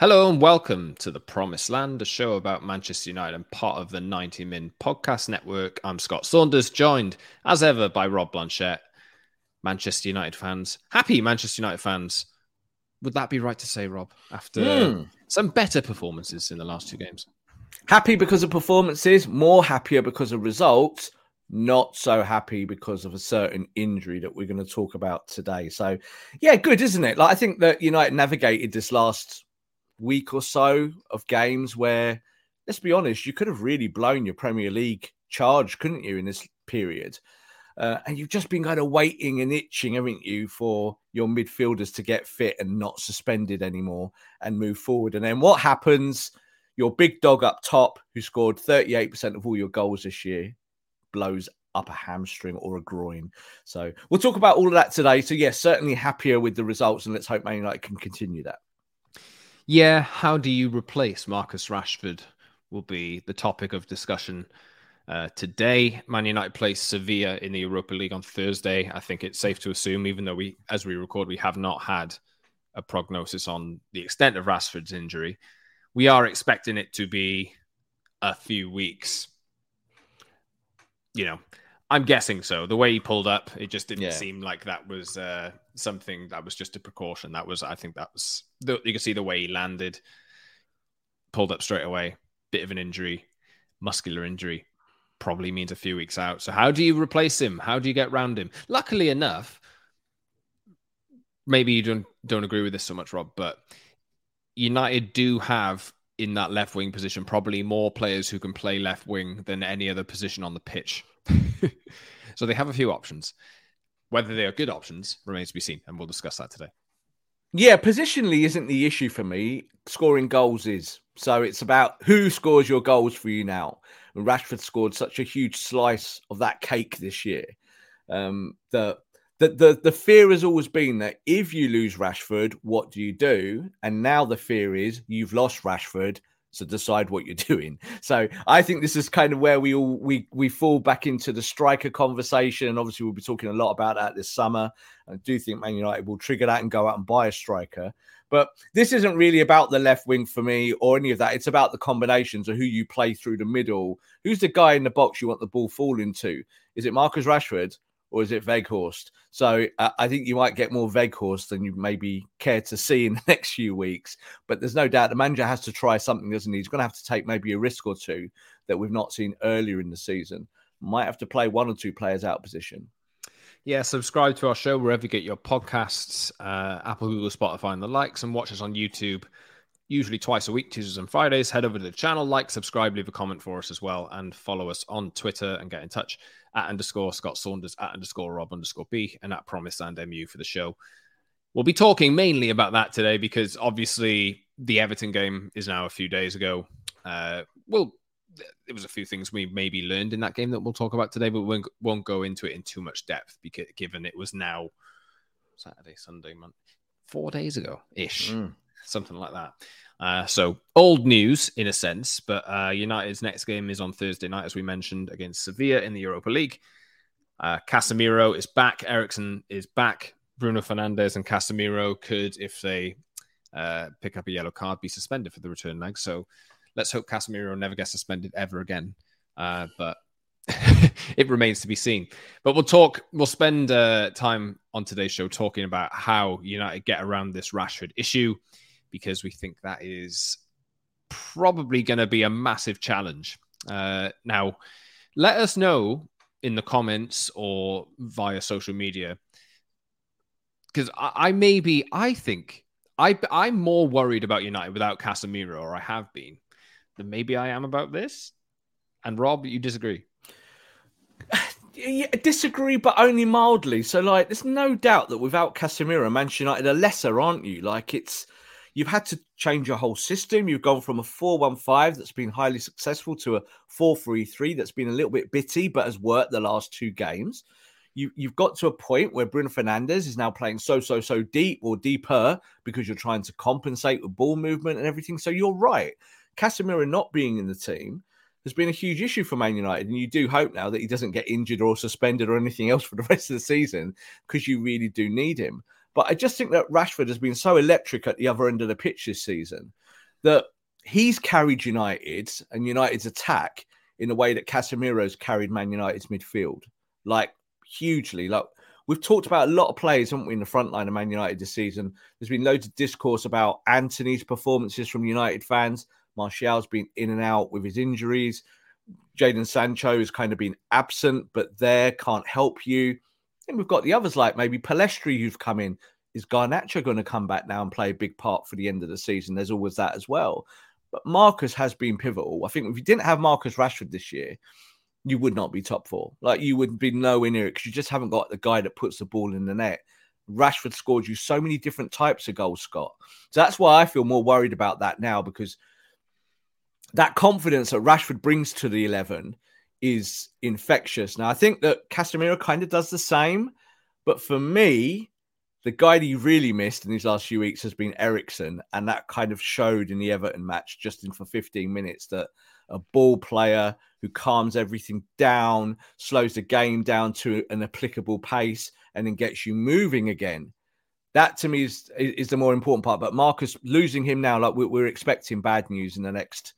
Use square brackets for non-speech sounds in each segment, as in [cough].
Hello and welcome to The Promised Land, a show about Manchester United and part of the 90 Min podcast network. I'm Scott Saunders, joined as ever by Rob Blanchette. Manchester United fans, happy Manchester United fans. Would that be right to say, Rob, after Mm. some better performances in the last two games? Happy because of performances, more happier because of results, not so happy because of a certain injury that we're going to talk about today. So, yeah, good, isn't it? Like, I think that United navigated this last week or so of games where, let's be honest, you could have really blown your Premier League charge, couldn't you, in this period? Uh, and you've just been kind of waiting and itching, haven't you, for your midfielders to get fit and not suspended anymore and move forward. And then what happens? Your big dog up top, who scored 38% of all your goals this year, blows up a hamstring or a groin. So we'll talk about all of that today. So, yes, certainly happier with the results, and let's hope Man United can continue that. Yeah, how do you replace Marcus Rashford? Will be the topic of discussion uh, today. Man United plays Sevilla in the Europa League on Thursday. I think it's safe to assume, even though we, as we record, we have not had a prognosis on the extent of Rashford's injury. We are expecting it to be a few weeks. You know, I'm guessing so. The way he pulled up, it just didn't Yeah. seem like that was uh, something that was just a precaution. That was, I think, that was. The, you can see the way he landed, pulled up straight away. Bit of an injury, muscular injury, probably means a few weeks out. So, how do you replace him? How do you get round him? Luckily enough, maybe you don't don't agree with this so much, Rob, but United do have in that left wing position probably more players who can play left wing than any other position on the pitch. [laughs] so they have a few options. Whether they are good options remains to be seen, and we'll discuss that today. Yeah, positionally isn't the issue for me. Scoring goals is. So it's about who scores your goals for you now. And Rashford scored such a huge slice of that cake this year. Um, the, the the the fear has always been that if you lose Rashford, what do you do? And now the fear is you've lost Rashford, so decide what you're [laughs] doing. So I think this is kind of where we all we we fall back into the striker conversation. And obviously we'll be talking a lot about that this summer. I do think Man United will trigger that and go out and buy a striker. But this isn't really about the left wing for me or any of that. It's about the combinations of who you play through the middle. Who's the guy in the box you want the ball falling to? Is it Marcus Rashford or is it Weghorst? So uh, I think you might get more Weghorst than you maybe care to see in [laughs] the next few weeks. But there's no doubt the manager has to try something, doesn't he? He's going to have to take maybe a risk or two that we've not seen earlier in the season. Might have to play one or two players out position. Yeah, subscribe to our show wherever you get your podcasts, uh, Apple, Google, Spotify, and the likes, and watch us on YouTube, usually twice a week, Tuesdays and Fridays. Head over to the channel, like, subscribe, leave a comment for us as well, and follow us on Twitter and get in touch at underscore Scott Saunders, at underscore Rob underscore B, and at Promise and MU for the show. We'll be talking mainly about that today because obviously the Everton game is now a few days ago. Uh, well, there was a few things we maybe learned in that game that we'll talk about today, but we won't, go into it in too much depth because given it was now Saturday, Sunday, month, four days ago ish, Mm. something like that. Uh, so old news in a sense, but uh, United's next game is on Thursday night, as we mentioned, against Sevilla in the Europa League. Uh, Casemiro is back. Eriksen is back. Bruno Fernandes and Casemiro could, if they uh, pick up a yellow card, be suspended for the return leg. So let's hope Casemiro never gets suspended ever again. Uh, but [laughs] it remains to be seen. But we'll talk, we'll spend uh, time on today's show talking about how United get around this Rashford issue because we think that is probably going to be a massive challenge. Uh, now, let us know in the comments or via social media because I, I maybe I think I I'm more worried about United without Casemiro, or I have been, than maybe I am about this. And Rob, you disagree? Yeah, disagree, but only mildly. So, like, there's no doubt that without Casemiro, Manchester United are lesser, aren't you? Like, it's you've had to change your whole system. You've gone from a 4-1-5 that's been highly successful to a 4-3-3 that's been a little bit bitty, but has worked the last two games. You, you've got to a point where Bruno Fernandes is now playing so, so, so deep or deeper because you're trying to compensate with ball movement and everything. So you're right. Casemiro not being in the team has been a huge issue for Man United. And you do hope now that he doesn't get injured or suspended or anything else for the rest of the season because you really do need him. But I just think that Rashford has been so electric at the other end of the pitch this season that he's carried United and United's attack in a way that Casemiro's carried Man United's midfield, like hugely. Like we've talked about a lot of players, haven't we, in the front line of Man United this season. There's been loads of discourse about Antony's performances from United fans. Martial's been in and out with his injuries. Jadon Sancho has kind of been absent, but there can't help you. And we've got the others like maybe Pellistri who've come in. Is Garnacho going to come back now and play a big part for the end of the season? There's always that as well. But Marcus has been pivotal. I think if you didn't have Marcus Rashford this year, you would not be top four. Like you would be nowhere near it because you just haven't got the guy that puts the ball in the net. Rashford scored you so many different types of goals, Scott. So that's why I feel more worried about that now because that confidence that Rashford brings to the 11 is infectious. Now, I think that Casemiro kind of does the same, but for me, the guy that you really missed in these last few weeks has been Eriksen, and that kind of showed in the Everton match just in for 15 minutes that a ball player who calms everything down, slows the game down to an applicable pace, and then gets you moving again. That to me is is the more important part. But Marcus losing him now, like we're expecting bad news in the next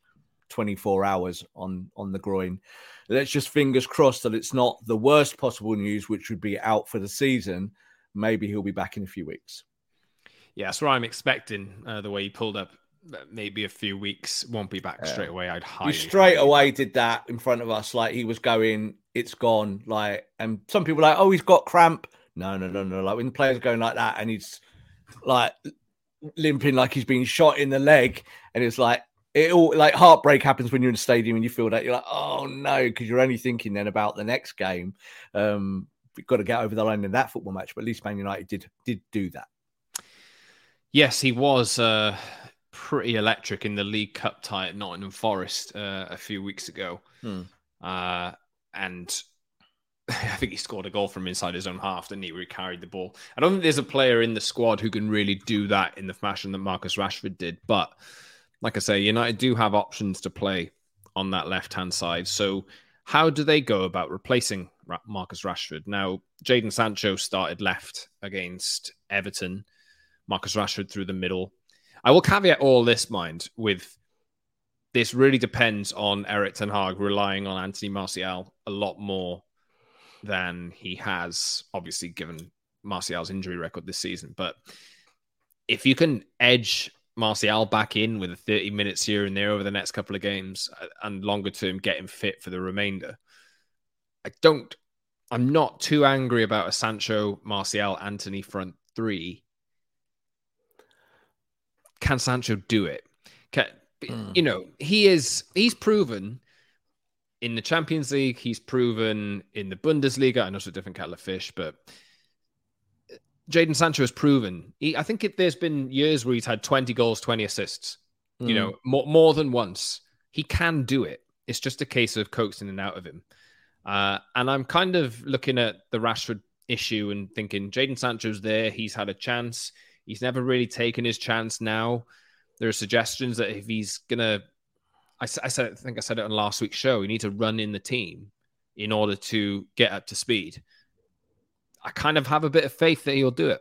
24 hours on on the groin. Let's just fingers crossed that it's not the worst possible news, which would be out for the season. Maybe he'll be back in a few weeks. Yeah, that's what I'm expecting. Uh, the way he pulled up, maybe a few weeks, won't be back straight away. I'd highly. He straight away did that in front of us, like he was going, it's gone. Like, and some people like, oh, he's got cramp. No, no, no, no. Like when the players going like that, and he's like limping like he's been shot in the leg, and it's like, it all like heartbreak happens when you're in the stadium and you feel that you're like, oh no, because you're only thinking then about the next game. Um, you've got to get over the line in that football match. But at least Man United did did do that. Yes, he was uh, pretty electric in the League Cup tie at Nottingham Forest uh, a few weeks ago, hmm. uh, and [laughs] I think he scored a goal from inside his own half, didn't he? Where he carried the ball. I don't think there's a player in the squad who can really do that in the fashion that Marcus Rashford did, but like I say, United do have options to play on that left hand side. So, how do they go about replacing Marcus Rashford? Now, Jadon Sancho started left against Everton, Marcus Rashford through the middle. I will caveat all this, mind, with this really depends on Erik Ten Hag relying on Anthony Martial a lot more than he has, obviously, given Martial's injury record this season. But if you can edge Martial back in with 30 minutes here and there over the next couple of games uh, and longer term get him fit for the remainder. I don't, I'm not too angry about a Sancho, Martial, Antony front three. Can Sancho do it? Can, mm. You know, he is, he's proven in the Champions League, he's proven in the Bundesliga. I know it's a different kettle of fish, but Jadon Sancho has proven. He, I think it, there's been years where he's had 20 goals, 20 assists. Mm. You know, mm. more, more than once. He can do it. It's just a case of coaxing and out of him. Uh, and I'm kind of looking at the Rashford issue and thinking Jadon Sancho's there. He's had a chance. He's never really taken his chance now. there are suggestions that if he's gonna, I, I said, I think I said it on last week's show, we need to run in the team in order to get up to speed. I kind of have a bit of faith that he'll do it.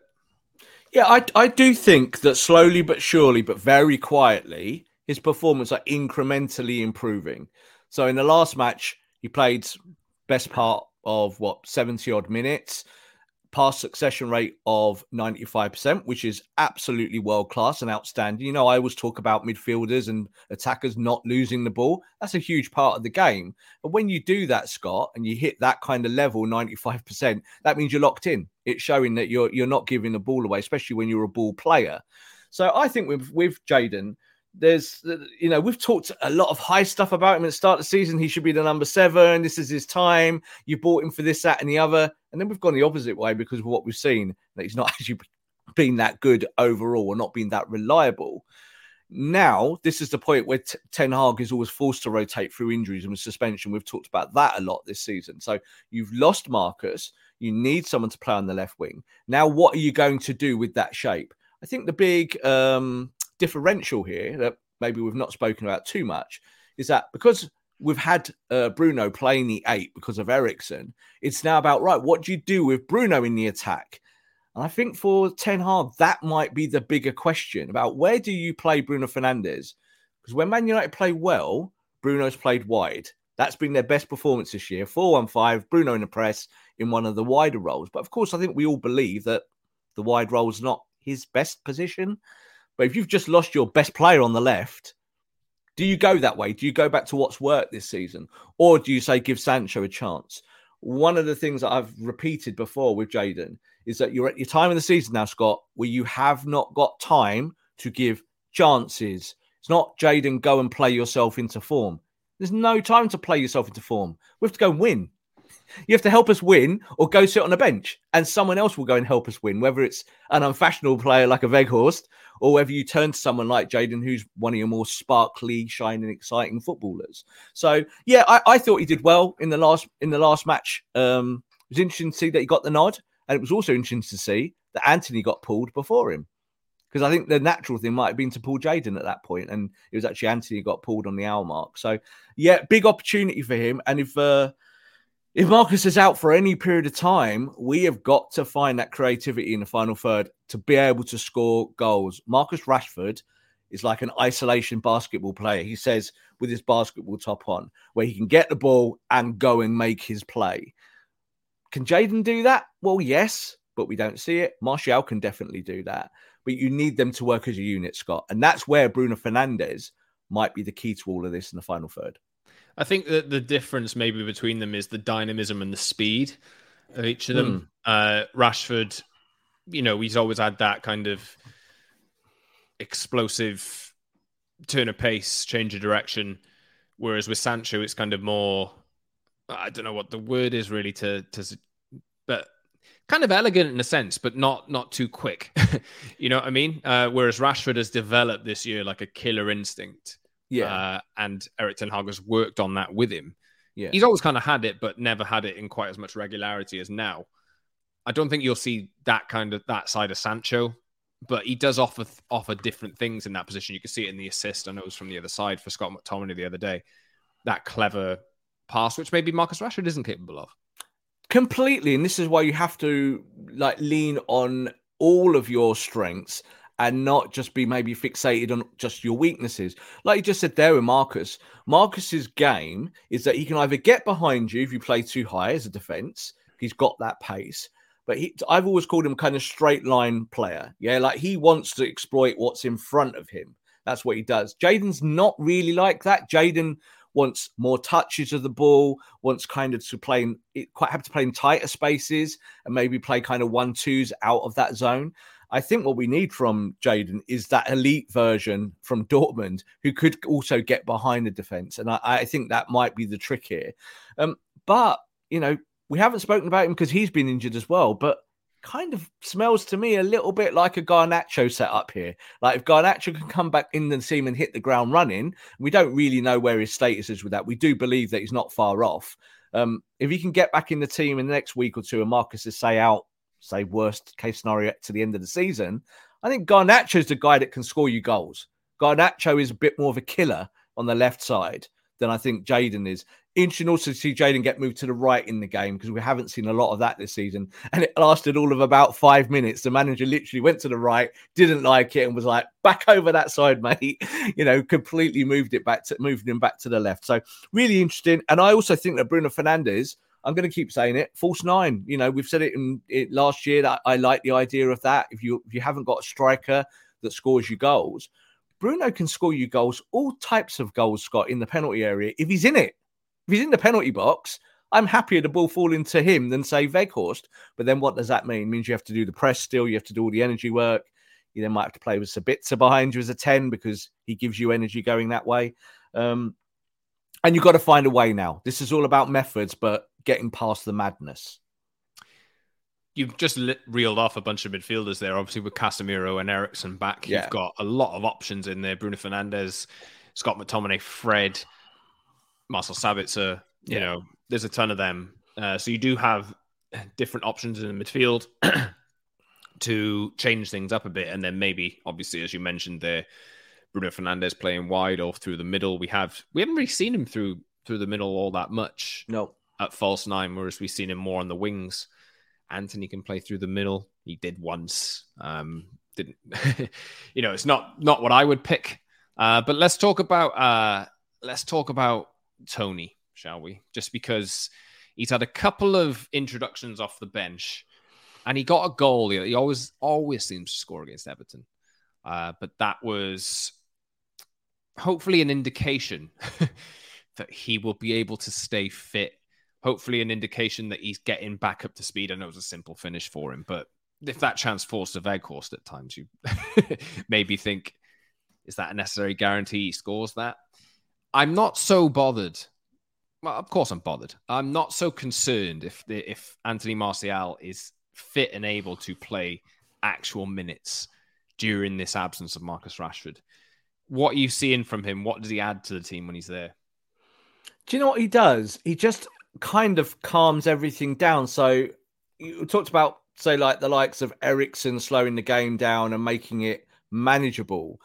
Yeah, I, I do think that slowly but surely, but very quietly, his performance are incrementally improving. So in the last match, he played best part of what 70 odd minutes pass succession rate of 95%, which is absolutely world class and outstanding. You know, I always talk about midfielders and attackers not losing the ball. That's a huge part of the game. But when you do that, Scott, and you hit that kind of level, 95%, that means you're locked in. It's showing that you're you're not giving the ball away, especially when you're a ball player. So I think with with Jadon, there's you know we've talked a lot of high stuff about him at the start of the season. He should be the number seven. This is his time. You bought him for this that and the other. And then we've gone the opposite way because of what we've seen that he's not [laughs] actually been that good overall or not been that reliable. Now this is the point where T- ten hag is always forced to rotate through injuries and suspension. We've talked about that a lot this season. So you've lost marcus. You need someone to play on the left wing. Now what are you going to do with that shape? I think the big um differential here that maybe we've not spoken about too much is that because we've had uh, Bruno playing the eight because of Eriksen, it's now about right. What do you do with Bruno in the attack? And I think for Ten Hag, that might be the bigger question about where do you play Bruno Fernandes? Because when Man United play well, Bruno's played wide. That's been their best performance this year. 4 1 5, Bruno in the press in one of the wider roles. But of course, I think we all believe that the wide role is not his best position. But if you've just lost your best player on the left, do you go that way? Do you go back to what's worked this season? Or do you say give Sancho a chance? One of the things that I've repeated before with Jadon is that you're at your time in the season now, Scott, where you have not got time to give chances. It's not Jadon, go and play yourself into form. There's no time to play yourself into form. We have to go and win. You have to help us win or go sit on a bench and someone else will go and help us win, whether it's an unfashionable player like a Weghorst or whether you turn to someone like Jadon, who's one of your more sparkly, shining, exciting footballers. So yeah, I, I thought he did well in the last in the last match. Um, it was interesting to see that he got the nod, and it was also interesting to see that Antony got pulled before him. Because I think the natural thing might have been to pull Jadon at that point, and it was actually Antony got pulled on the hour mark. So, yeah, big opportunity for him. And if uh, if Marcus is out for any period of time, we have got to find that creativity in the final third to be able to score goals. Marcus Rashford is like an isolation basketball player. He says with his basketball top on, where he can get the ball and go and make his play. Can Jadon do that? Well, yes, but we don't see it. Martial can definitely do that. But you need them to work as a unit, Scott. And that's where Bruno Fernandes might be the key to all of this in the final third. I think that the difference maybe between them is the dynamism and the speed of each of them. Mm. Uh, Rashford, you know, he's always had that kind of explosive turn of pace, change of direction. Whereas with Sancho, it's kind of more, I don't know what the word is really to, to, but kind of elegant in a sense, but not not too quick. [laughs] you know what I mean? Uh, whereas Rashford has developed this year like a killer instinct. Yeah. Uh, and Erik Ten Hag has worked on that with him. Yeah. He's always kind of had it, but never had it in quite as much regularity as now. I don't think you'll see that kind of that side of Sancho, but he does offer offer different things in that position. You can see it in the assist. I know it was from the other side for Scott McTominay the other day. That clever pass, which maybe Marcus Rashford isn't capable of. Completely, and this is why you have to like lean on all of your strengths and not just be maybe fixated on just your weaknesses. Like you just said there with Marcus, Marcus's game is that he can either get behind you if you play too high as a defense, he's got that pace. But he, I've always called him kind of straight line player. Yeah, like he wants to exploit what's in front of him. That's what he does. Jadon's not really like that. Jadon wants more touches of the ball, wants kind of to play in, quite happy to play in tighter spaces and maybe play kind of one twos out of that zone. I think what we need from Jadon is that elite version from Dortmund who could also get behind the defense. And I, I think that might be the trick here. Um, but, you know, we haven't spoken about him because he's been injured as well. But kind of smells to me a little bit like a Garnacho setup here. Like if Garnacho can come back in the team and hit the ground running, we don't really know where his status is with that. We do believe that he's not far off. Um, if he can get back in the team in the next week or two and Marcus is say out say worst case scenario to the end of the season, I think Garnacho is the guy that can score you goals. Garnacho is a bit more of a killer on the left side than I think Jadon is. Interesting also to see Jadon get moved to the right in the game because we haven't seen a lot of that this season. [laughs] And it lasted all of about five minutes. The manager literally went to the right, didn't like it, and was like, back over that side, [laughs] mate. You know, completely moved it back to moved him back to the left. So really interesting. And I also think that Bruno Fernandes, I'm going to keep saying it, false nine. You know, we've said it in it last year that I like the idea of that. If you if you haven't got a striker that scores you goals, Bruno can score you goals, all types of goals, Scott, in the penalty area if he's in it. If he's in the penalty box, I'm happier the ball falling to him than say Weghorst. But then what does that mean? It means you have to do the press still, you have to do all the energy work. You then might have to play with Sabitzer behind you as a 10 because he gives you energy going that way. Um, and you've got to find a way now. This is all about methods, but getting past the madness. You've just lit, reeled off a bunch of midfielders there, obviously with Casemiro and Eriksen back. Yeah. You've got a lot of options in there. Bruno Fernandes, Scott McTominay, Fred, Marcel Sabitzer. You yeah. know, there's a ton of them. Uh, so you do have different options in the midfield [clears throat] to change things up a bit, and then maybe, obviously, as you mentioned, there, Bruno Fernandes playing wide or through the middle. We have we haven't really seen him through through the middle all that much. No, at false nine, whereas we've seen him more on the wings. Antony can play through the middle. He did once. Um, didn't [laughs] you know? It's not not what I would pick. Uh, but let's talk about uh, let's talk about Tony, shall we? Just because he's had a couple of introductions off the bench, and he got a goal. He always always seems to score against Everton, uh, but that was hopefully an indication [laughs] that he will be able to stay fit hopefully an indication that he's getting back up to speed. I know it was a simple finish for him, but if that chance falls to Weghorst at times, you [laughs] maybe think, is that a necessary guarantee he scores that? I'm not so bothered. Well, of course I'm bothered. I'm not so concerned if if Anthony Martial is fit and able to play actual minutes during this absence of Marcus Rashford. What are you seeing from him? What does he add to the team when he's there? Do you know what he does? He just kind of calms everything down. So you talked about say like the likes of Eriksen slowing the game down and making it manageable.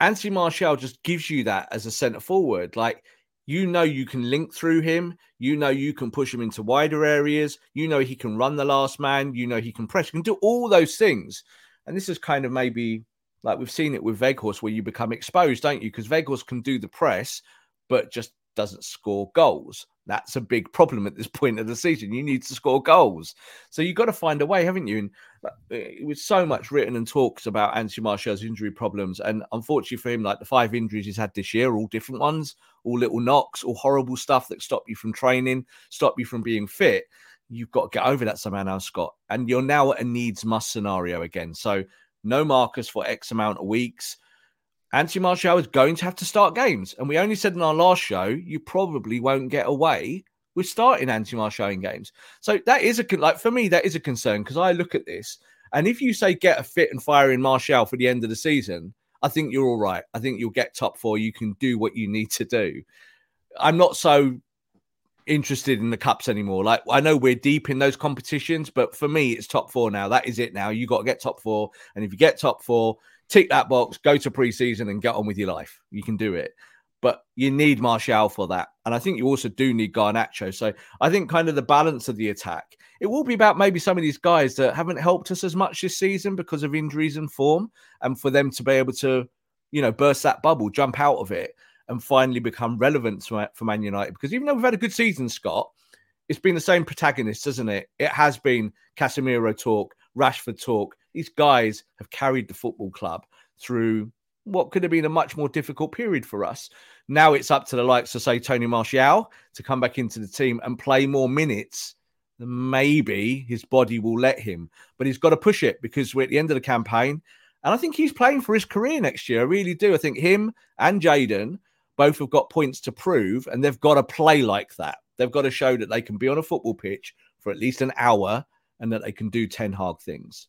Anthony Martial just gives you that as a centre forward. Like you know you can link through him, you know you can push him into wider areas, you know he can run the last man, you know he can press, you can do all those things. And this is kind of maybe like we've seen it with Weghorst where you become exposed, don't you? Because Weghorst can do the press, but just doesn't score goals. That's a big problem at this [laughs] point of the season. You need to score goals. So you've got to find a way, haven't you? And uh, it was so much written and talks about Anthony Martial's injury problems. And unfortunately for him, like the five injuries he's had this year, all different ones, all little knocks, all horrible stuff that stop you from training, stop you from being fit. You've got to get over that somehow now, Scott. And you're now at a needs must scenario again. So no Marcus for X amount of weeks Anthony Martial is going to have to start games. And we only said in our last show, you probably won't get away with starting Anthony Martial in games. So that is a, like, for me, that is a concern because I look at this. And if you say get a fit and firing Martial for the end of the season, I think you're all right. I think you'll get top four. You can do what you need to do. I'm not so interested in the cups anymore. Like I know we're deep in those competitions, but for me, it's top four now. That is it now. You got to get top four. And if you get top four, tick that box, go to preseason and get on with your life. You can do it. But you need Martial for that. And I think you also do need Garnacho. So I think kind of the balance of the attack, it will be about maybe some of these guys that haven't helped us as much this season because of injuries and form, and for them to be able to, you know, burst that bubble, jump out of it, and finally become relevant for Man United. Because even though we've had a good season, Scott, it's been the same protagonist, hasn't it? It has been Casemiro talk, Rashford talk, these guys have carried the football club through what could have been a much more difficult period for us. Now it's up to the likes of, say, Tony Martial to come back into the team and play more minutes. Maybe his body will let him, but he's got to push it because we're at the end of the campaign. And I think he's playing for his career next year. I really do. I think him and Jadon both have got points to prove, and they've got to play like that. They've got to show that they can be on a football pitch for at least an hour and that they can do Ten hard things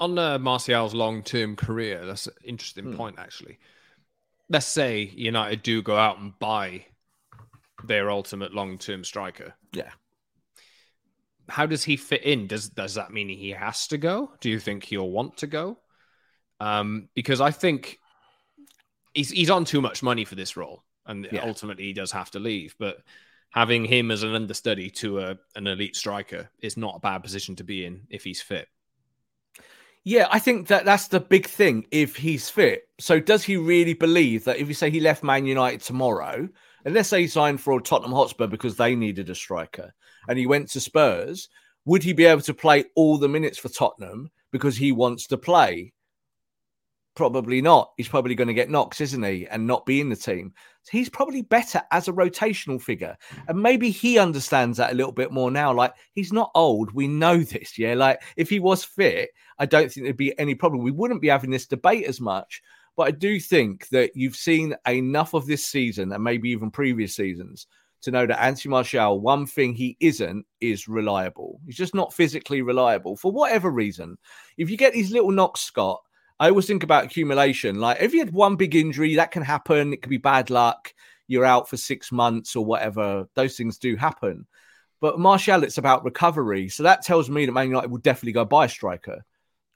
On uh, Martial's long-term career, that's an interesting Hmm. point, actually. Let's say United do go out and buy their ultimate long-term striker. Yeah. How does he fit in? Does does that mean he has to go? Do you think he'll want to go? Um, because I think he's he's on too much money for this role, and Yeah. ultimately he does have to leave. But having him as an understudy to a, an elite striker is not a bad position to be in if he's fit. Yeah, I think that that's the big thing if he's fit. So does he really believe that if you say he left Man United tomorrow, and let's say he signed for Tottenham Hotspur because they needed a striker and he went to Spurs, would he be able to play all the minutes for Tottenham because he wants to play? Probably not. He's probably going to get knocks, isn't he? And not be in the team. He's probably better as a rotational figure. And maybe he understands that a little bit more now. Like he's not old. We know this. Yeah. Like if he was fit, I don't think there'd be any problem. We wouldn't be having this debate as much. But I do think that you've seen enough of this season and maybe even previous seasons to know that Anthony Martial, one thing he isn't is reliable. He's just not physically reliable for whatever reason. If you get these little knocks, Scott, I always think about accumulation. Like if you had one big injury, that can happen. It could be bad luck. You're out for six months or whatever. Those things do happen. But Martial, it's about recovery. So that tells me that Man United will definitely go buy a striker.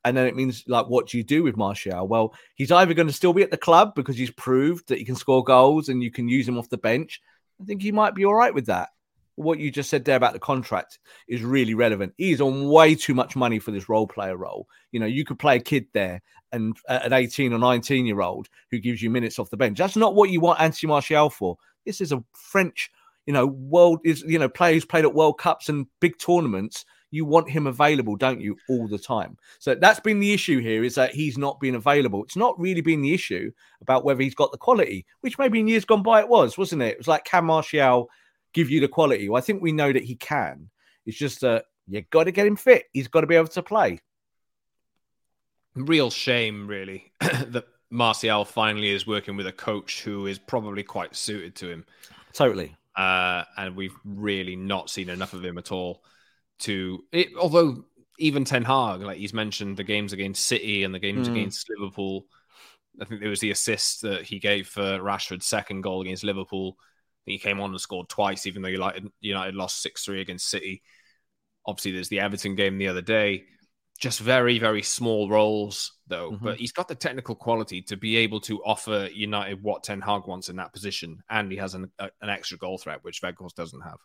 And then it means, like, what do you do with Martial? Well, he's either going to still be at the club because he's proved that he can score goals and you can use him off the bench. I think he might be all right with that. What you just said there about the contract is really relevant. He's on way too much money for this role player role. You know, you could play a kid there and uh, an 18 or 19 year old who gives you minutes off the bench. That's not what you want Anthony Martial for. This is a French, you know, world is, you know, player who's played at World Cups and big tournaments. You want him available, don't you, all the time? So that's been the issue here is that he's not been available. It's not really been the issue about whether he's got the quality, which maybe in years gone by it was, wasn't it? It was like, Cam Martial give you the quality? Well, I think we know that he can. It's just that you got to get him fit. He's got to be able to play. Real shame, really, [clears throat] that Martial finally is working with a coach who is probably quite suited to him. Totally. Uh, and we've really not seen enough of him at all. To it, although even Ten Hag, like he's mentioned the games against City and the games Mm. against Liverpool. I think there was the assist that he gave for Rashford's second goal against Liverpool. He came on and scored twice, even though United, United lost 6 3 against City. Obviously, there's the Everton game the other day. Just very, very small roles, though. Mhm. But he's got the technical quality to be able to offer United what Ten Hag wants in that position. And he has an, a, an extra goal threat, which Vegas doesn't have.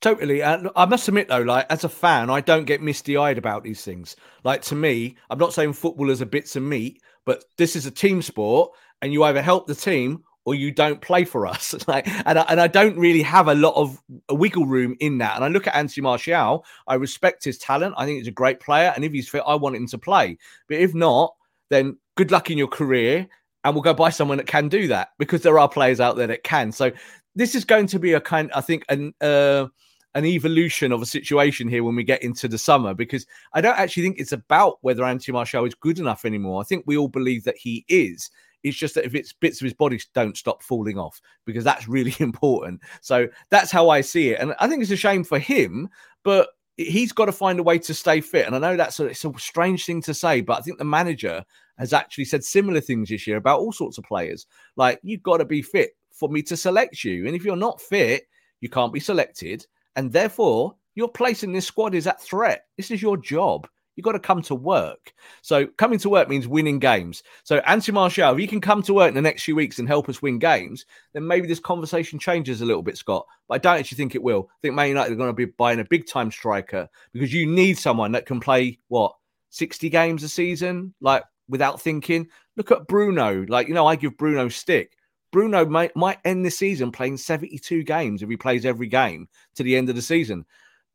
Totally. And I must admit, though, like as a fan, I don't get misty eyed about these things. Like to me, I'm not saying footballers are bits of meat, but this is a team sport, and you either help the team or you don't play for us. [laughs] like, and I, and I don't really have a lot of wiggle room in that. And I look at Anthony Martial. I respect his talent. I think he's a great player, and if he's fit, I want him to play. But if not, then good luck in your career, and we'll go buy someone that can do that because there are players out there that can. So this is going to be a kind, I think, an uh, an evolution of a situation here when we get into the summer because I don't actually think it's about whether Anthony Martial is good enough anymore. I think we all believe that he is. It's just that if it's bits of his body don't stop falling off because that's really [laughs] important. So that's how I see it. And I think it's a shame for him, but he's got to find a way to stay fit. And I know that's a, it's a strange thing to say, but I think the manager has actually said similar things this year about all sorts of players. Like, you've got to be fit for me to select you. And if you're not fit, you can't be selected and therefore your place in this squad is at threat. This is your job. You've got to come to work. So coming to work means winning games. So Anthony Martial, if you can come to work in the next few weeks and help us win games, then maybe this conversation changes a little bit, Scott. But I don't actually think it will. I think Man United are going to be buying a big time striker because you need someone that can play what 60 games a season, like without thinking. Look at Bruno. Like, you know, I give Bruno stick. Bruno might, might end the season playing 72 games if he plays every game to the end of the season.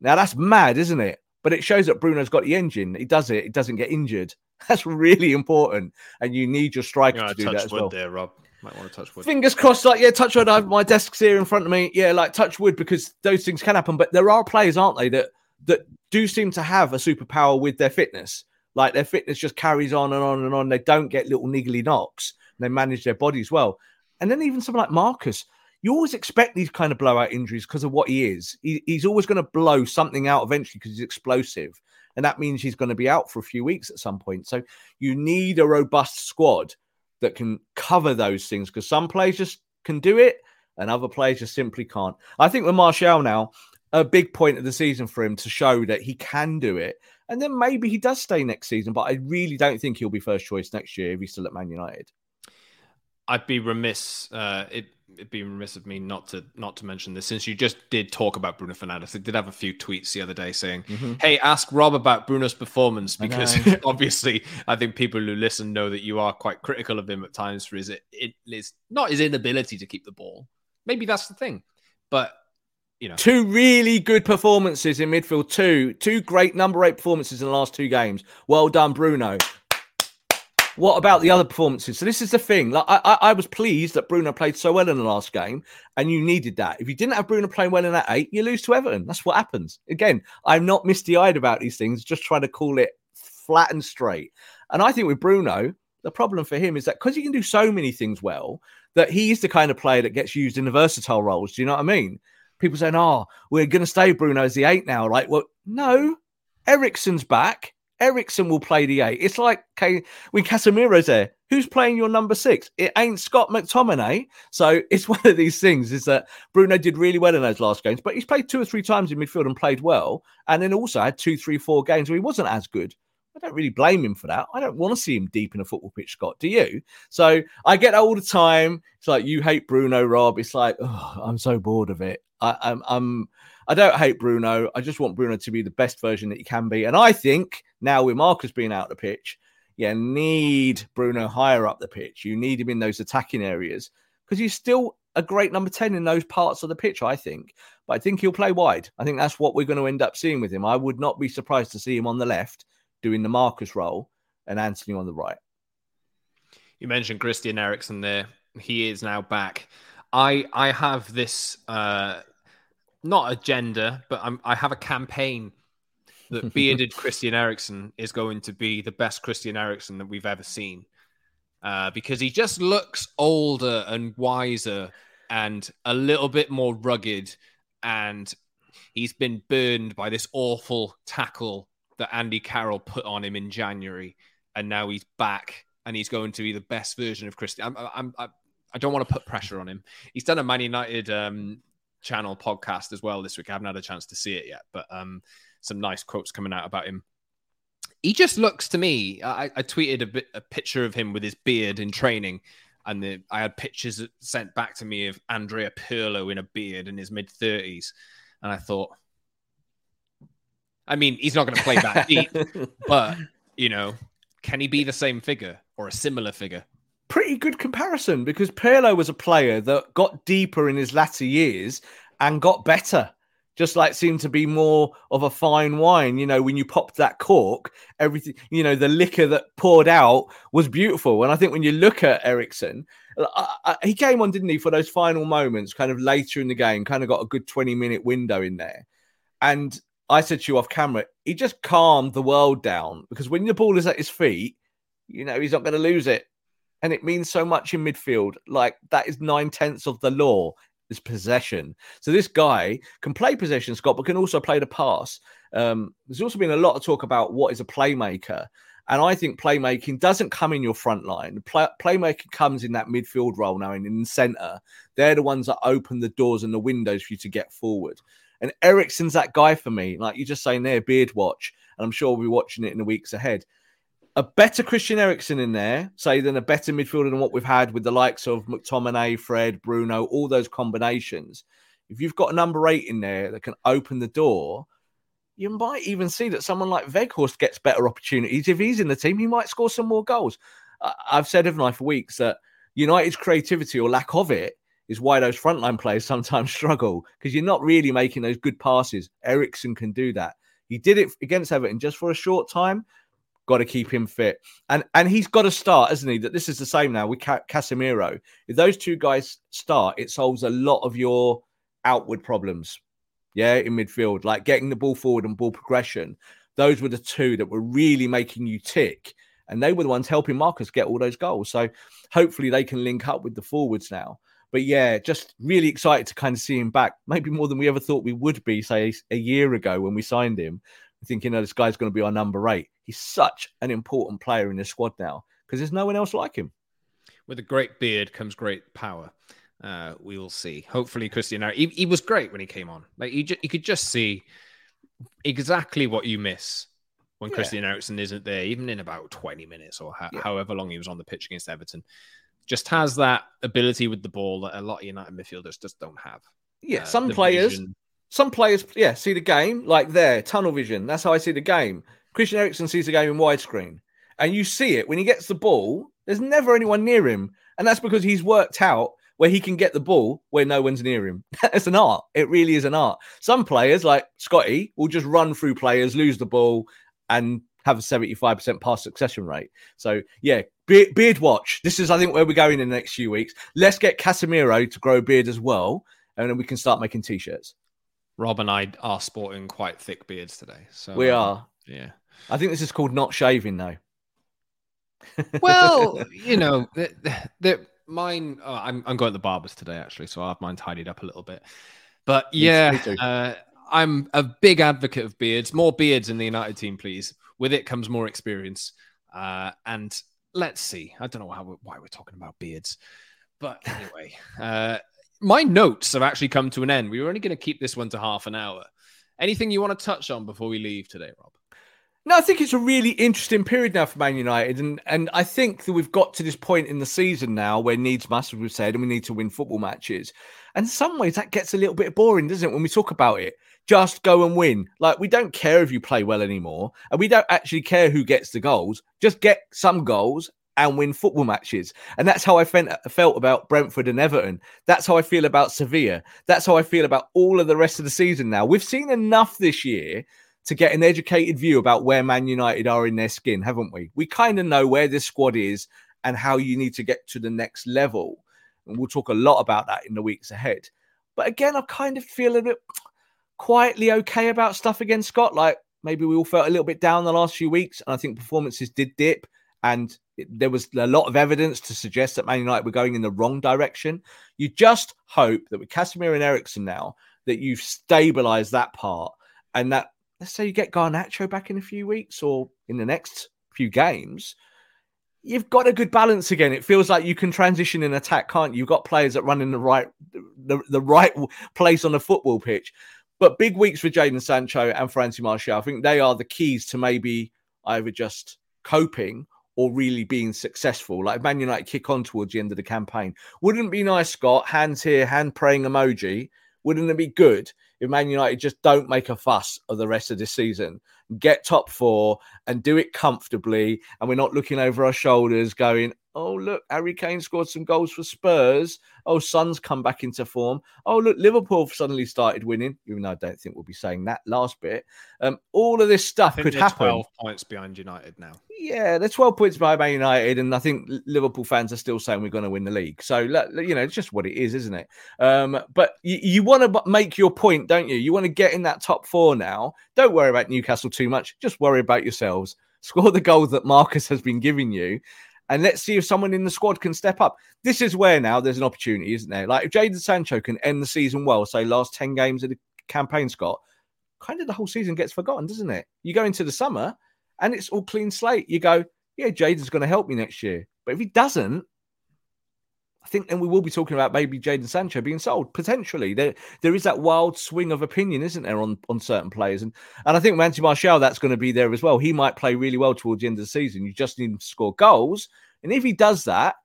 Now that's mad, isn't it? But it shows that Bruno's got the engine. He does it. He doesn't get injured. [laughs] That's really important, and you need your striker you know, to do that as well. There, Rob. Might want to touch wood. Fingers crossed. Like, yeah, touch wood. I have my desk's here in front of me. Yeah, like touch wood because those things can happen. But there are players, aren't they, that that do seem to have a superpower with their fitness. Like their fitness just carries on and on and on. They don't get little niggly knocks. They manage their bodies well. And then even someone like Marcus, you always expect these kind of blowout injuries because of what he is. He, he's always going to blow something out eventually because he's explosive. And that means he's going to be out for a few weeks at some point. So you need a robust squad that can cover those things because some players just can do it and other players just simply can't. I think with Martial now, a big point of the season for him to show that he can do it. And then maybe he does stay next season, but I really don't think he'll be first choice next year if he's still at Man United. I'd be remiss. Uh, it, would be remiss of me not to not to mention this since you just did talk about Bruno Fernandes. I did have a few tweets the other day saying, mm-hmm. "Hey, ask Rob about Bruno's performance because [laughs] obviously I think people who listen know that you are quite critical of him at times for his it is not his inability to keep the ball. Maybe that's the thing, but." You know. Two really good performances in midfield. Two, two great number eight performances in the last two games. Well done, Bruno. What about the other performances? So this is the thing. Like I, I, was pleased that Bruno played so well in the last game, and you needed that. If you didn't have Bruno playing well in that eight, you lose to Everton. That's what happens. Again, I'm not misty-eyed about these things. Just trying to call it flat and straight. And I think with Bruno, the problem for him is that because he can do so many things well, that he's the kind of player that gets used in the versatile roles. Do you know what I mean? People saying, "Oh, we're going to stay Bruno as the eight now." Like, well, no, Eriksen's back. Eriksen will play the eight. It's like okay, when Casemiro's there, who's playing your number six? It ain't Scott McTominay. So it's [laughs] one of these things is that Bruno did really well in those last games, but he's played two or three times in midfield and played well. And then also had two, three, four games where he wasn't as good. I don't really blame him for that. I don't want to see him deep in a football pitch, Scott. Do you? So I get all the time. It's like you hate Bruno, Rob. It's like oh, I'm so bored of it. I, I'm, I'm I don't hate Bruno. I just want Bruno to be the best version that he can be. And I think now with Marcus being out the pitch, you need Bruno higher up the pitch. You need him in those attacking areas because he's still a great number 10 in those parts of the pitch, I think. But I think he'll play wide. I think that's what we're going to end up seeing with him. I would not be surprised to see him on the left doing the Marcus role and Antony on the right. You mentioned Christian Eriksen there. He is now back. I I have this uh not agenda, but I'm, I have a campaign that [laughs] bearded Christian Eriksen is going to be the best Christian Eriksen that we've ever seen. Uh, because he just looks older and wiser and a little bit more rugged. And he's been burned by this awful tackle that Andy Carroll put on him in January. And now he's back and he's going to be the best version of Christian. I'm, I'm, I'm, I don't want to put pressure on him. He's done a Man United um, channel podcast as well this week. I haven't had a chance to see it yet, but um, some nice quotes coming out about him. He just looks to me. I, I tweeted a, bit, a picture of him with his beard in training, and the, I had pictures sent back to me of Andrea Pirlo in a beard in his mid thirties, and I thought, I mean, he's not going to play that deep, [laughs] but you know, can he be the same figure or a similar figure? pretty good comparison because Pirlo was a player that got deeper in his latter years and got better. Just like seemed to be more of a fine wine. You know, when you popped that cork, everything, you know, the liquor that poured out was beautiful. And I think when you look at Eriksen, he came on, didn't he, for those final moments, kind of later in the game, kind of got a good 20 minute window in there. And I said to you off camera, he just calmed the world down because when the ball is at his feet, you know, he's not going to lose it. And it means so much in midfield. Like that is nine tenths of the law is possession. So this guy can play possession, Scott, but can also play the pass. Um, there's also been a lot of talk about what is a playmaker. And I think playmaking doesn't come in your front line. Play, playmaking comes in that midfield role now in the centre. They're the ones that open the doors and the windows for you to get forward. And Eriksen's that guy for me. Like you're just saying there, beard watch. And I'm sure we'll be watching it in the weeks ahead. A better Christian Eriksen in there, say, than a better midfielder than what we've had with the likes of McTominay, Fred, Bruno, all those combinations. If you've got a number eight in there that can open the door, you might even see that someone like Weghorst gets better opportunities. If he's in the team, he might score some more goals. I've said, haven't I, for weeks that United's creativity or lack of it is why those frontline players [laughs] sometimes struggle because you're not really making those good passes. Eriksen can do that. He did it against Everton just for a short time. Got to keep him fit, and and he's got to start, isn't he? That this is the same now with Casemiro. If those two guys start, it solves a lot of your outward problems yeah, in midfield, like getting the ball forward and ball progression. Those were the two that were really making you tick. And they were the ones helping Marcus get all those goals. So hopefully they can link up with the forwards now. But yeah, just really excited to kind of see him back, maybe more than we ever thought we would be, say, a year ago when we signed him. Thinking, oh, this guy's going to be our number eight. He's such an important player in the squad now because there's no one else like him. With a great beard comes great power. Uh, we will see. Hopefully, Christian. He, he was great when he came on. Like you, ju- you could just see exactly what you miss when yeah. Christian Eriksen isn't there, even in about twenty minutes or ha- yeah. however long he was on the pitch against Everton. Just has that ability with the ball that a lot of United midfielders just don't have. Yeah, uh, some players, vision. Some players, yeah, see the game like there, tunnel vision. That's how I see the game. Christian Eriksen sees the game in widescreen, and you see it when he gets the ball. There's never anyone near him, and that's because he's worked out where he can get the ball where no one's near him. [laughs] it's an art. It really is an art. Some players, like Scotty, will just run through players, lose the ball, and have a 75% pass succession rate. So, yeah, beard, beard watch. This is, I think, where we're going in the next few weeks. Let's get Casemiro to grow beard as well, and then we can start making t shirts. Rob and I are sporting quite thick beards today. So we are. Um, yeah. I think this is called not shaving, though. [laughs] well, you know, the, the, mine. Oh, I'm I'm going to the barbers today actually, so I have mine tidied up a little bit. But yeah, uh, I'm a big advocate of beards. More beards in the United team, please. With it comes more experience. Uh, and let's see. I don't know how, why we're talking about beards, but anyway, [laughs] uh, my notes have actually come to an end. We were only going to keep this one to half an hour. Anything you want to touch on before we leave today, Rob? No, I think it's a really interesting period now for Man United, and and I think that we've got to this point in the season now where needs must, as we've said, and we need to win football matches. And in some ways, that gets a little bit boring, doesn't it? When we talk about it, just go and win. Like we don't care if you play well anymore, and we don't actually care who gets the goals. Just get some goals and win football matches. And that's how I felt about Brentford and Everton. That's how I feel about Sevilla. That's how I feel about all of the rest of the season now. We've seen enough this year to get an educated view about where Man United are in their skin, haven't we? We kind of know where this squad is and how you need to get to the next level. And we'll talk a lot about that in the weeks ahead. But again, I kind of feel a bit quietly okay about stuff against Scott. Like maybe we all felt a little bit down the last few weeks, and I think performances did dip. And there was a lot of evidence to suggest that Man United were going in the wrong direction. You just hope that with Casemiro and Eriksen now, that you've stabilized that part and that let's say you get Garnacho back in a few weeks or in the next few games, you've got a good balance again. It feels like you can transition in attack, can't you? You've got players that run in the right the, the right place on the football pitch. But big weeks for Jadon Sancho and Francis Martial. I think they are the keys to maybe either just coping or really being successful. Like Man United kick on towards the end of the campaign. Wouldn't it be nice, Scott? Hands here, hand praying emoji. Wouldn't it be good if Man United just don't make a fuss of the rest of this season, get top four and do it comfortably, and we're not looking over our shoulders going, oh, look, Harry Kane scored some goals for Spurs. Oh, Son's come back into form. Oh, look, Liverpool suddenly started winning, even though I don't think we'll be saying that last bit. Um, all of this stuff could happen. 12 points behind United now. Yeah, they're 12 points by Man United, and I think Liverpool fans are still saying we're going to win the league. So, you know, it's just what it is, isn't it? Um, but you, you want to make your point, don't you? You want to get in that top four now. Don't worry about Newcastle too much. Just worry about yourselves. Score the goals that Marcus has been giving you, and let's see if someone in the squad can step up. This is where now there's an opportunity, isn't there? Like if Jadon Sancho can end the season well, say last 10 games of the campaign, Scott, kind of the whole season gets forgotten, doesn't it? You go into the summer and it's all clean slate. You go, yeah, Jadon's going to help me next year. But if he doesn't, I think then we will be talking about maybe Jadon Sancho being sold potentially. There, there is that wild swing of opinion, isn't there, on, on certain players, and and I think Anthony Martial that's going to be there as well. He might play really well towards the end of the season. You just need him to score goals, and if he does that,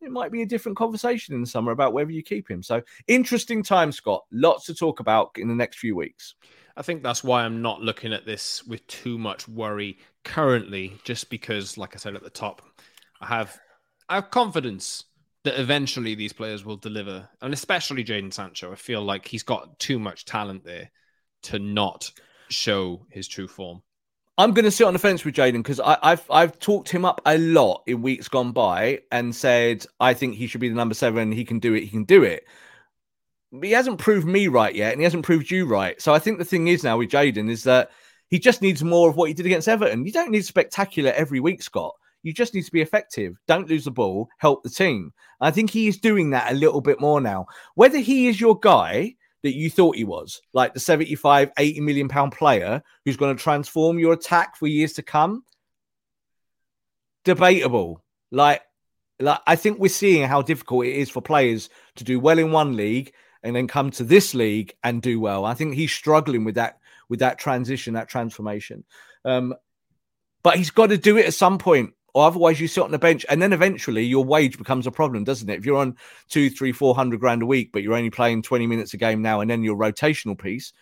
it might be a different conversation in the summer about whether you keep him. So interesting time, Scott. Lots to talk about in the next few weeks. I think that's why I'm not looking at this with too much worry currently, just because, like I said at the top, I have I have confidence that eventually these players will deliver, and especially Jadon Sancho. I feel like he's got too much talent there to not show his true form. I'm going to sit on the fence with Jadon because I've I've talked him up a lot in weeks gone by and said I think he should be the number seven. He can do it. He can do it But he hasn't proved me right yet, and he hasn't proved you right. So I think the thing is now with Jadon is that he just needs more of what he did against Everton. You don't need spectacular every week, Scott. You just need to be effective. Don't lose the ball. Help the team. I think he is doing that a little bit more now. Whether he is your guy that you thought he was, like the 75, 80 million pound player who's going to transform your attack for years to come, debatable. Like, like I think we're seeing how difficult it is for players to do well in one league and then come to this league and do well. I think he's struggling with that with that transition, that transformation. Um, but he's got to do it at some point, or otherwise you sit on the bench, and then eventually your wage becomes a problem, doesn't it? If you're on two, three, four hundred grand a week, but you're only playing twenty minutes a game now, and then your rotational piece.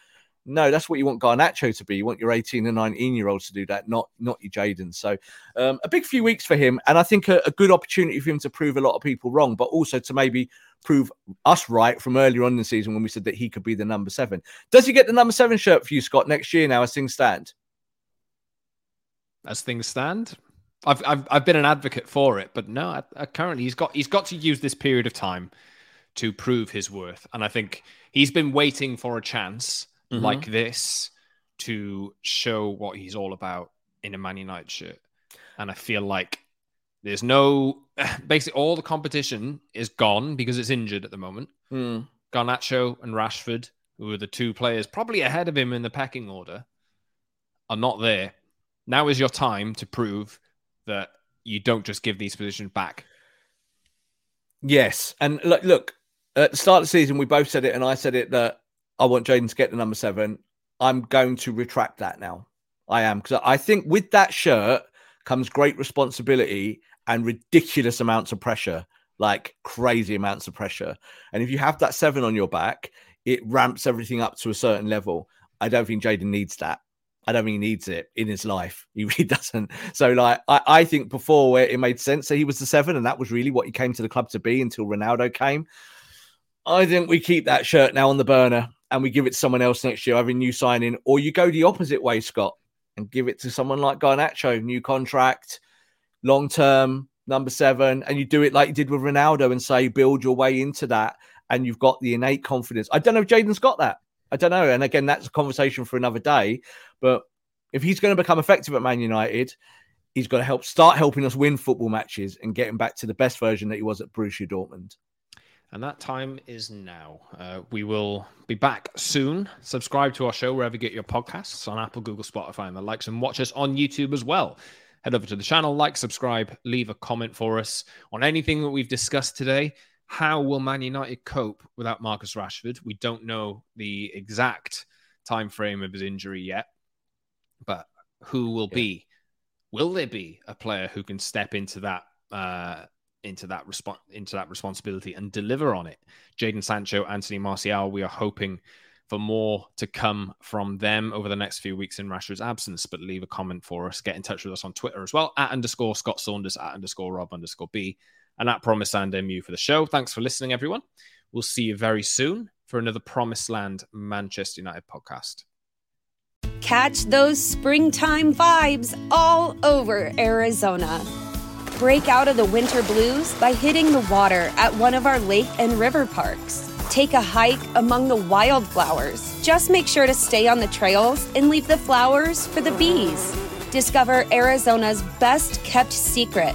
No, that's what you want Garnacho to be. You want your 18 and 19 year olds to do that, not not your Jadon. So um, a big few weeks for him, and I think a, a good opportunity for him to prove a lot of people wrong, but also to maybe prove us right from earlier on in the season when we said that he could be the number seven. Does he get the number seven shirt for you, Scott, next year now as things stand? As things stand? I've I've, I've been an advocate for it, but no, I, I currently he's got he's got to use this period of time to prove his worth, and I think he's been waiting for a chance mm-hmm. like this to show what he's all about in a Man United shirt, and I feel like there's no [laughs] basically all the competition is gone because it's injured at the moment. Mm. Garnacho and Rashford, who are the two players probably ahead of him in the pecking order, are not there. Now is your time to prove that you don't just give these positions back. Yes, and look, look at the start of the season, we both said it, and I said it that I want Jadon to get the number seven. I'm going to retract that now. I am because I think with that shirt comes great responsibility and ridiculous amounts of pressure, like crazy amounts of pressure. And if you have that seven on your back, it ramps everything up to a certain level. I don't think Jadon needs that. I don't think he needs it in his life. [laughs] He really doesn't. So, like, I, I think before where it made sense that he was the seven, and that was really what he came to the club to be until Ronaldo came. I think we keep that shirt now on the burner and we give it to someone else next year, either new signing, or you go the opposite way, Scott, and give it to someone like Garnacho, new contract, long term, number seven, and you do it like you did with Ronaldo and say, build your way into that. And you've got the innate confidence. I don't know if Jadon's got that. I don't know. And again, that's a conversation for another day. But if he's going to become effective at Man United, he's got to help start helping us win football matches and getting back to the best version that he was at Borussia Dortmund. And that time is now. Uh, we will be back soon. Subscribe to our show wherever you get your podcasts on Apple, Google, Spotify, and the likes, and watch us on YouTube as well head over to the channel, like, subscribe, leave a comment for us on anything that we've discussed today. How will Man United cope without Marcus Rashford? We don't know the exact time frame of his injury yet, but who will yeah. be? Will there be a player who can step into that uh, into that response into that responsibility and deliver on it? Jadon Sancho, Anthony Martial. We are hoping for more to come from them over the next few weeks in Rashford's absence. But leave a comment for us. Get in touch with us on Twitter as well at underscore Scott Saunders at underscore Rob underscore B and at Promise Land MU for the show. Thanks for listening, everyone. We'll see you very soon for another Promised Land Manchester United podcast. Catch those springtime vibes all over Arizona. Break out of the winter blues by hitting the water at one of our lake and river parks. Take a hike among the wildflowers. Just make sure to stay on the trails and leave the flowers for the bees. Discover Arizona's best kept secret